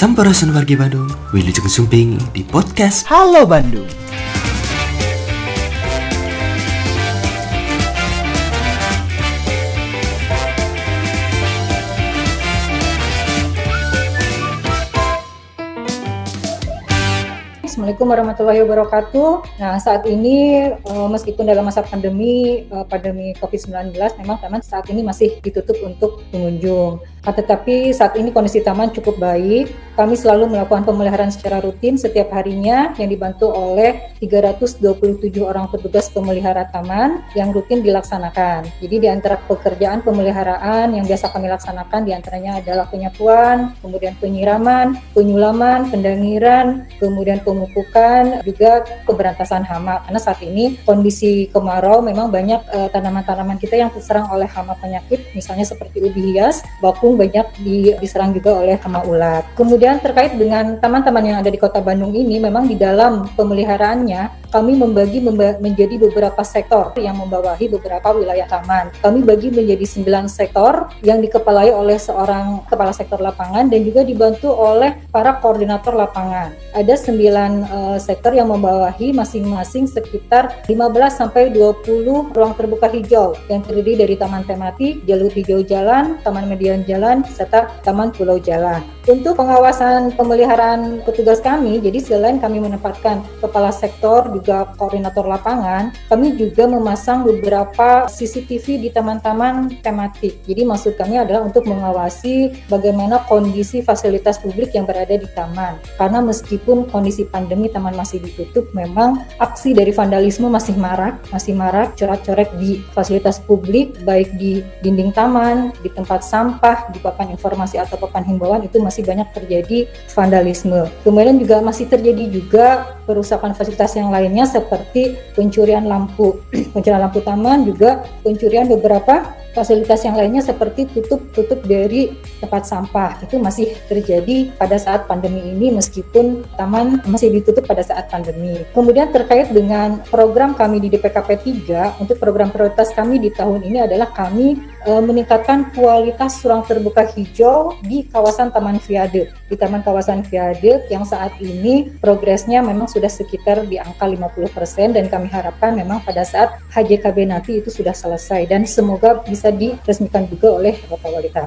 Sampurasun wargi Bandung, Wilujeng Sumping di podcast Halo Bandung. Assalamualaikum warahmatullahi wabarakatuh. Nah, saat ini uh, meskipun dalam masa pandemi uh, pandemi Covid-19 memang taman saat ini masih ditutup untuk pengunjung. Nah, tetapi saat ini kondisi taman cukup baik. Kami selalu melakukan pemeliharaan secara rutin setiap harinya yang dibantu oleh 327 orang petugas pemelihara taman yang rutin dilaksanakan. Jadi di antara pekerjaan pemeliharaan yang biasa kami laksanakan di antaranya adalah penyapuan, kemudian penyiraman, penyulaman, pendangiran, kemudian pemupukan, juga pemberantasan hama. Karena saat ini kondisi kemarau memang banyak uh, tanaman-tanaman kita yang terserang oleh hama penyakit, misalnya seperti ubi hias, bakung banyak di, diserang juga oleh hama ulat. Kemudian terkait dengan taman-taman yang ada di Kota Bandung ini, memang di dalam pemeliharaannya kami membagi memba menjadi beberapa sektor yang membawahi beberapa wilayah taman. Kami bagi menjadi sembilan sektor yang dikepalai oleh seorang kepala sektor lapangan dan juga dibantu oleh para koordinator lapangan. Ada sembilan uh, sektor yang membawahi masing-masing sekitar 15 sampai 20 ruang terbuka hijau yang terdiri dari taman tematik, jalur hijau jalan, taman median jalan, serta taman pulau jalan. Untuk pengawasan pemeliharaan petugas kami, jadi selain kami menempatkan kepala sektor juga koordinator lapangan, kami juga memasang beberapa CCTV di taman-taman tematik. Jadi maksud kami adalah untuk mengawasi bagaimana kondisi fasilitas publik yang berada di taman. Karena meskipun kondisi pandemi taman masih ditutup, memang aksi dari vandalisme masih marak, masih marak coret-coret di fasilitas publik, baik di dinding taman, di tempat sampah, di papan informasi atau papan himbauan itu masih banyak terjadi vandalisme. Kemudian juga masih terjadi juga perusakan fasilitas yang lainnya seperti pencurian lampu, pencurian lampu taman juga pencurian beberapa fasilitas yang lainnya seperti tutup-tutup dari tempat sampah itu masih terjadi pada saat pandemi ini meskipun taman masih ditutup pada saat pandemi. Kemudian terkait dengan program kami di DPKP 3 untuk program prioritas kami di tahun ini adalah kami e, meningkatkan kualitas ruang terbuka hijau di kawasan Taman Viaduk. Di Taman Kawasan Viaduk yang saat ini progresnya memang sudah sekitar di angka 50% dan kami harapkan memang pada saat HJKB nanti itu sudah selesai dan semoga bisa diresmikan juga oleh Bapak Walita.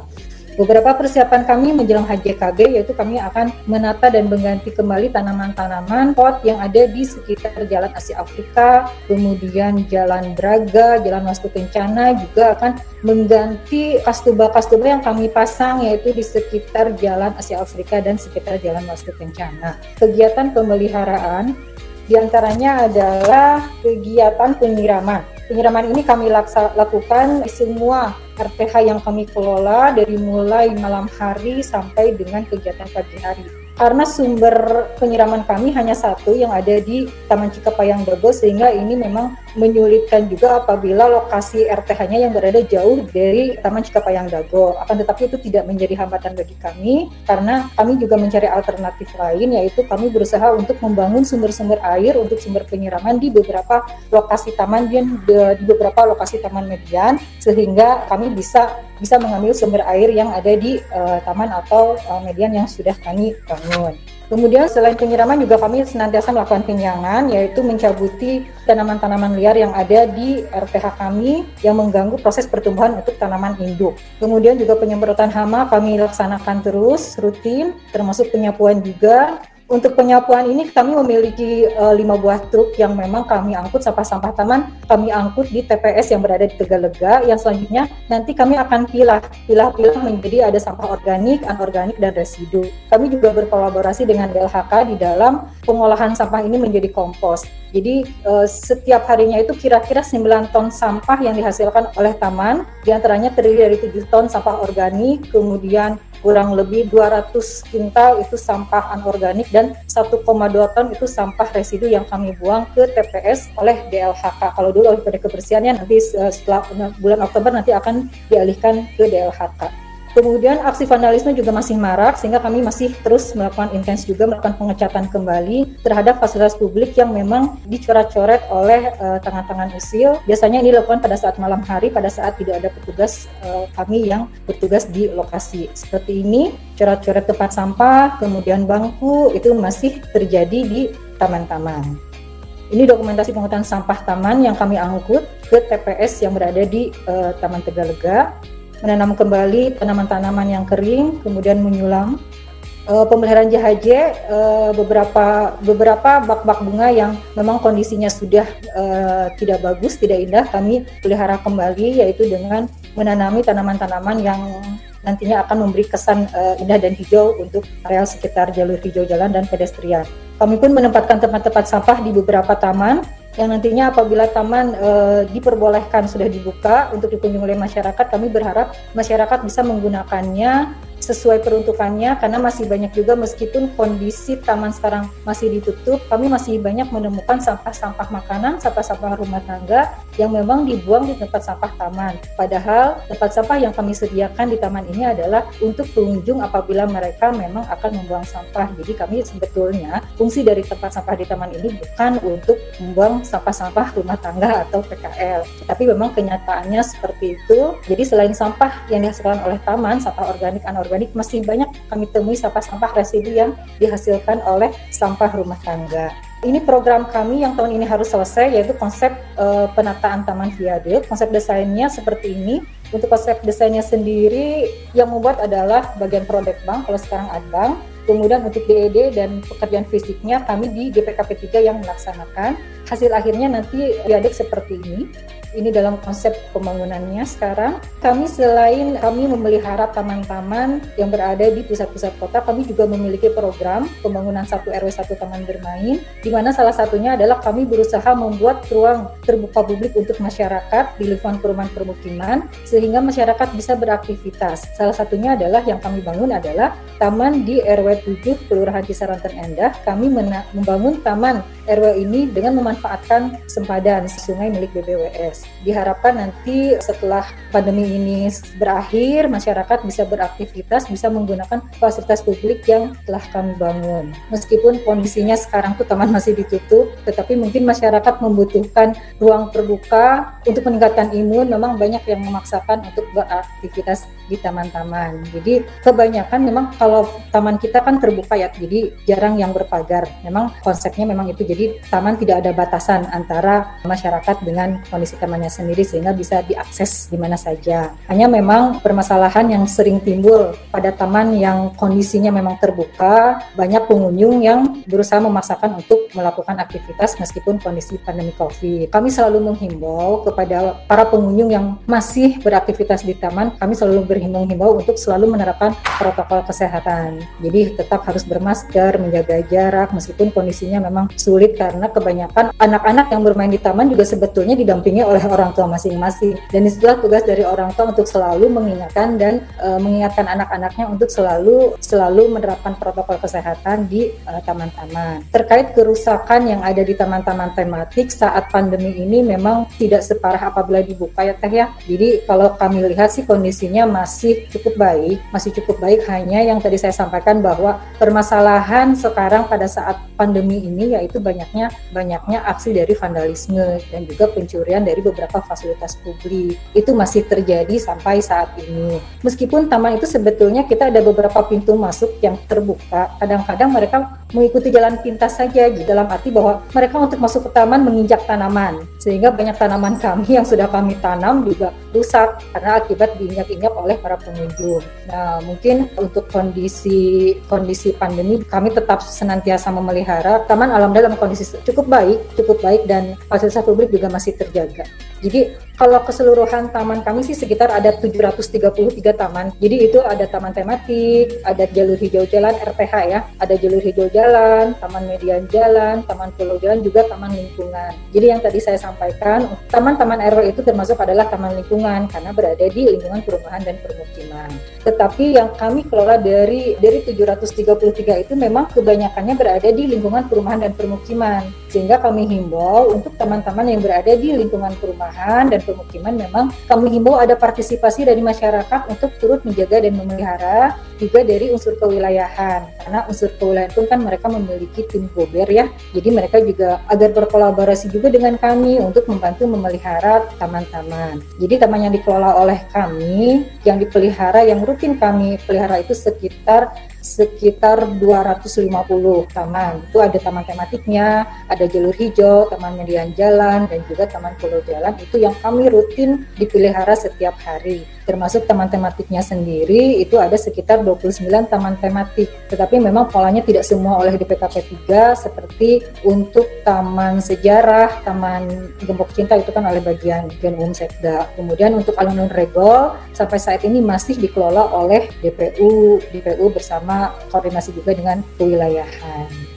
Beberapa persiapan kami menjelang HJKB yaitu kami akan menata dan mengganti kembali tanaman-tanaman pot yang ada di sekitar Jalan Asia Afrika, kemudian Jalan Braga, Jalan Wastu Kencana juga akan mengganti kastuba-kastuba yang kami pasang yaitu di sekitar Jalan Asia Afrika dan sekitar Jalan Wastu Kencana. Kegiatan pemeliharaan di antaranya adalah kegiatan penyiraman Penyiraman ini kami laksa, lakukan di semua RPH yang kami kelola dari mulai malam hari sampai dengan kegiatan pagi hari. Karena sumber penyiraman kami hanya satu yang ada di Taman Cikapayang Dago sehingga ini memang menyulitkan juga apabila lokasi RTH-nya yang berada jauh dari Taman Cikapayang Dago. Akan tetapi itu tidak menjadi hambatan bagi kami karena kami juga mencari alternatif lain yaitu kami berusaha untuk membangun sumber-sumber air untuk sumber penyiraman di beberapa lokasi taman dan di beberapa lokasi taman median sehingga kami bisa bisa mengambil sumber air yang ada di uh, taman atau uh, median yang sudah kami bangun. Kemudian selain penyiraman juga kami senantiasa melakukan penyangan yaitu mencabuti tanaman-tanaman liar yang ada di RPH kami yang mengganggu proses pertumbuhan untuk tanaman induk. Kemudian juga penyemprotan hama kami laksanakan terus rutin termasuk penyapuan juga untuk penyapuan ini kami memiliki uh, lima buah truk yang memang kami angkut sampah-sampah taman kami angkut di TPS yang berada di Tegalega yang selanjutnya nanti kami akan pilah pilah-pilah menjadi ada sampah organik, anorganik dan residu. Kami juga berkolaborasi dengan LHK di dalam pengolahan sampah ini menjadi kompos. Jadi uh, setiap harinya itu kira-kira 9 ton sampah yang dihasilkan oleh taman, di antaranya terdiri dari 7 ton sampah organik, kemudian kurang lebih 200 kintal itu sampah anorganik dan 1,2 ton itu sampah residu yang kami buang ke TPS oleh DLHK. Kalau dulu oleh pada kebersihannya nanti setelah bulan Oktober nanti akan dialihkan ke DLHK. Kemudian aksi vandalisme juga masih marak sehingga kami masih terus melakukan intens juga melakukan pengecatan kembali terhadap fasilitas publik yang memang dicoret-coret oleh uh, tangan-tangan usil. Biasanya ini dilakukan pada saat malam hari pada saat tidak ada petugas uh, kami yang bertugas di lokasi. Seperti ini, coret-coret tempat sampah, kemudian bangku itu masih terjadi di taman-taman. Ini dokumentasi penghutan sampah taman yang kami angkut ke TPS yang berada di uh, Taman Tegalega menanam kembali tanaman-tanaman yang kering, kemudian menyulam. Uh, pemeliharaan JHJ uh, beberapa beberapa bak-bak bunga yang memang kondisinya sudah uh, tidak bagus, tidak indah, kami pelihara kembali yaitu dengan menanami tanaman-tanaman yang nantinya akan memberi kesan uh, indah dan hijau untuk areal sekitar jalur hijau jalan dan pedestrian. Kami pun menempatkan tempat-tempat sampah di beberapa taman yang nantinya apabila taman e, diperbolehkan sudah dibuka untuk dikunjungi oleh masyarakat, kami berharap masyarakat bisa menggunakannya sesuai peruntukannya karena masih banyak juga meskipun kondisi taman sekarang masih ditutup, kami masih banyak menemukan sampah-sampah makanan, sampah-sampah rumah tangga yang memang dibuang di tempat sampah taman. Padahal tempat sampah yang kami sediakan di taman ini adalah untuk pengunjung apabila mereka memang akan membuang sampah. Jadi kami sebetulnya fungsi dari tempat sampah di taman ini bukan untuk membuang sampah-sampah rumah tangga atau PKL, tapi memang kenyataannya seperti itu. Jadi selain sampah yang dihasilkan oleh taman, sampah organik anorganik organik masih banyak kami temui sampah-sampah residu yang dihasilkan oleh sampah rumah tangga. Ini program kami yang tahun ini harus selesai yaitu konsep uh, penataan taman viaduk. Konsep desainnya seperti ini. Untuk konsep desainnya sendiri yang membuat adalah bagian produk bank kalau sekarang Adbank. Kemudian untuk DED dan pekerjaan fisiknya kami di DPKP 3 yang melaksanakan. Hasil akhirnya nanti viaduk seperti ini ini dalam konsep pembangunannya sekarang. Kami selain kami memelihara taman-taman yang berada di pusat-pusat kota, kami juga memiliki program pembangunan satu RW satu taman bermain, di mana salah satunya adalah kami berusaha membuat ruang terbuka publik untuk masyarakat di lingkungan perumahan permukiman, sehingga masyarakat bisa beraktivitas. Salah satunya adalah yang kami bangun adalah taman di RW 7 Kelurahan Cisaranten Endah. Kami membangun taman RW ini dengan memanfaatkan sempadan sungai milik BBWS. Diharapkan nanti setelah pandemi ini berakhir, masyarakat bisa beraktivitas, bisa menggunakan fasilitas publik yang telah kami bangun. Meskipun kondisinya sekarang tuh taman masih ditutup, tetapi mungkin masyarakat membutuhkan ruang terbuka untuk meningkatkan imun. Memang banyak yang memaksakan untuk beraktivitas di taman-taman. Jadi kebanyakan memang kalau taman kita kan terbuka ya, jadi jarang yang berpagar. Memang konsepnya memang itu. Jadi taman tidak ada batasan antara masyarakat dengan kondisi taman tamannya sendiri sehingga bisa diakses di mana saja. Hanya memang permasalahan yang sering timbul pada taman yang kondisinya memang terbuka, banyak pengunjung yang berusaha memaksakan untuk melakukan aktivitas meskipun kondisi pandemi Covid. Kami selalu menghimbau kepada para pengunjung yang masih beraktivitas di taman, kami selalu berhimbau-himbau untuk selalu menerapkan protokol kesehatan. Jadi tetap harus bermasker, menjaga jarak meskipun kondisinya memang sulit karena kebanyakan anak-anak yang bermain di taman juga sebetulnya didampingi oleh oleh orang tua masing-masing dan itulah tugas dari orang tua untuk selalu mengingatkan dan uh, mengingatkan anak-anaknya untuk selalu selalu menerapkan protokol kesehatan di e, taman-taman. Uh, Terkait kerusakan yang ada di taman-taman tematik saat pandemi ini memang tidak separah apabila dibuka ya Teh ya. Jadi kalau kami lihat sih kondisinya masih cukup baik, masih cukup baik hanya yang tadi saya sampaikan bahwa permasalahan sekarang pada saat pandemi ini yaitu banyaknya banyaknya aksi dari vandalisme dan juga pencurian dari beberapa fasilitas publik. Itu masih terjadi sampai saat ini. Meskipun taman itu sebetulnya kita ada beberapa pintu masuk yang terbuka, kadang-kadang mereka mengikuti jalan pintas saja di dalam arti bahwa mereka untuk masuk ke taman menginjak tanaman sehingga banyak tanaman kami yang sudah kami tanam juga rusak karena akibat diinjak-injak oleh para pengunjung. Nah, mungkin untuk kondisi kondisi pandemi kami tetap senantiasa memelihara taman alam dalam kondisi cukup baik, cukup baik dan fasilitas publik juga masih terjaga. Jadi kalau keseluruhan taman kami sih sekitar ada 733 taman. Jadi itu ada taman tematik, ada jalur hijau jalan RPH ya, ada jalur hijau jalan, taman median jalan, taman pulau jalan juga taman lingkungan. Jadi yang tadi saya sampaikan, taman-taman RW itu termasuk adalah taman lingkungan karena berada di lingkungan perumahan dan permukiman. Tetapi yang kami kelola dari dari 733 itu memang kebanyakannya berada di lingkungan perumahan dan permukiman Sehingga kami himbau untuk teman-teman yang berada di lingkungan perumahan dan pemukiman memang kami himbau ada partisipasi dari masyarakat untuk turut menjaga dan memelihara juga dari unsur kewilayahan. Karena unsur kewilayahan pun kan mereka memiliki tim gober ya. Jadi mereka juga agar berkolaborasi juga dengan kami untuk membantu memelihara taman-taman. Jadi taman yang dikelola oleh kami yang dipelihara yang rutin kami pelihara itu sekitar sekitar 250 taman. Itu ada taman tematiknya, ada jalur hijau, taman median jalan, dan juga taman pulau jalan. Itu yang kami rutin dipelihara setiap hari. Termasuk taman tematiknya sendiri, itu ada sekitar 29 taman tematik. Tetapi memang polanya tidak semua oleh DPKP 3, seperti untuk taman sejarah, taman gembok cinta itu kan oleh bagian Gen Umum Sekda. Kemudian untuk alun-alun regol, sampai saat ini masih dikelola oleh DPU, DPU bersama koordinasi juga dengan kewilayahan.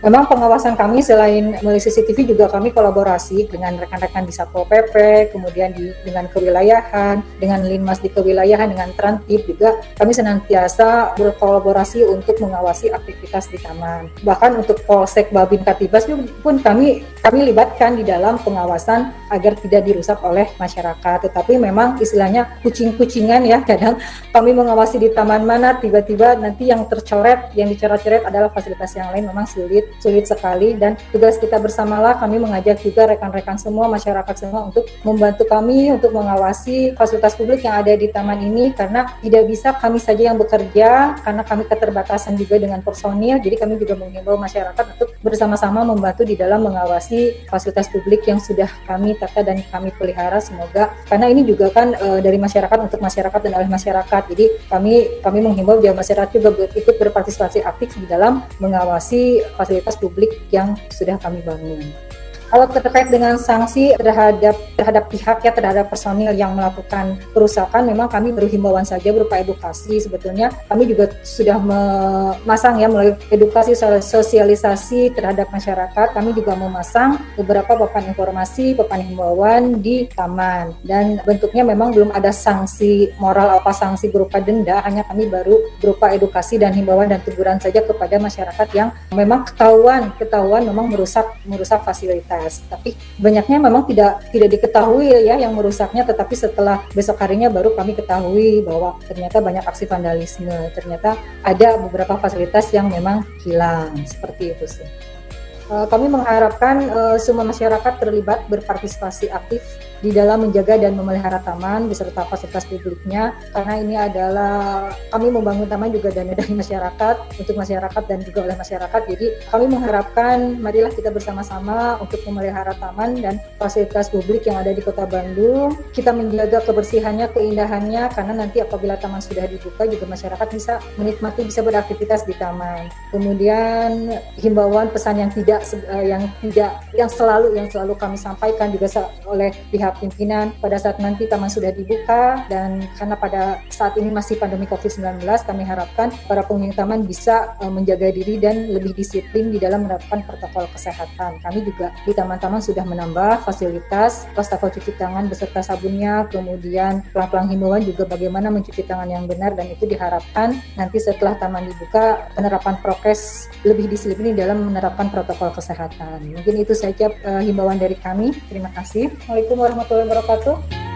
Memang pengawasan kami selain melalui CCTV juga kami kolaborasi dengan rekan-rekan di Satpol PP, kemudian di, dengan kewilayahan, dengan Linmas di kewilayahan, dengan Trantip juga kami senantiasa berkolaborasi untuk mengawasi aktivitas di taman. Bahkan untuk Polsek Babin Katibas pun kami kami libatkan di dalam pengawasan agar tidak dirusak oleh masyarakat. Tetapi memang istilahnya kucing-kucingan ya. Kadang kami mengawasi di taman mana tiba-tiba nanti yang tercoret, yang dicoret-coret adalah fasilitas yang lain. Memang sulit sulit sekali. Dan tugas kita bersamalah kami mengajak juga rekan-rekan semua masyarakat semua untuk membantu kami untuk mengawasi fasilitas publik yang ada di taman ini. Karena tidak bisa kami saja yang bekerja karena kami keterbatasan juga dengan personil. Jadi kami juga menghimbau masyarakat untuk bersama-sama membantu di dalam mengawasi fasilitas publik yang sudah kami tata dan kami pelihara semoga karena ini juga kan e, dari masyarakat untuk masyarakat dan oleh masyarakat jadi kami kami menghimbau biar masyarakat juga ikut berpartisipasi aktif di dalam mengawasi fasilitas publik yang sudah kami bangun. Kalau terkait dengan sanksi terhadap terhadap pihak ya terhadap personil yang melakukan kerusakan, memang kami baru himbauan saja berupa edukasi. Sebetulnya kami juga sudah memasang ya melalui edukasi sosialisasi terhadap masyarakat. Kami juga memasang beberapa papan informasi, papan himbauan di taman dan bentuknya memang belum ada sanksi moral apa sanksi berupa denda. Hanya kami baru berupa edukasi dan himbauan dan teguran saja kepada masyarakat yang memang ketahuan ketahuan memang merusak merusak fasilitas tapi banyaknya memang tidak tidak diketahui ya yang merusaknya tetapi setelah besok harinya baru kami ketahui bahwa ternyata banyak aksi vandalisme. Ternyata ada beberapa fasilitas yang memang hilang. Seperti itu sih. Uh, kami mengharapkan uh, semua masyarakat terlibat berpartisipasi aktif di dalam menjaga dan memelihara taman beserta fasilitas publiknya. Karena ini adalah kami membangun taman juga dana dari masyarakat untuk masyarakat dan juga oleh masyarakat. Jadi kami mengharapkan marilah kita bersama-sama untuk memelihara taman dan fasilitas publik yang ada di kota Bandung. Kita menjaga kebersihannya keindahannya karena nanti apabila taman sudah dibuka juga masyarakat bisa menikmati bisa beraktivitas di taman. Kemudian himbauan pesan yang tidak eh, yang tidak yang selalu yang selalu kami sampaikan juga oleh pihak pimpinan pada saat nanti taman sudah dibuka dan karena pada saat ini masih pandemi COVID-19 kami harapkan para pengunjung taman bisa uh, menjaga diri dan lebih disiplin di dalam menerapkan protokol kesehatan. Kami juga di taman-taman sudah menambah fasilitas wastafel cuci tangan beserta sabunnya, kemudian pelang-pelang himbauan juga bagaimana mencuci tangan yang benar dan itu diharapkan nanti setelah taman dibuka penerapan prokes lebih disiplin dalam menerapkan protokol kesehatan. Mungkin itu saja uh, himbauan dari kami. Terima kasih. Assalamualaikum warahmatullahi wabarakatuh.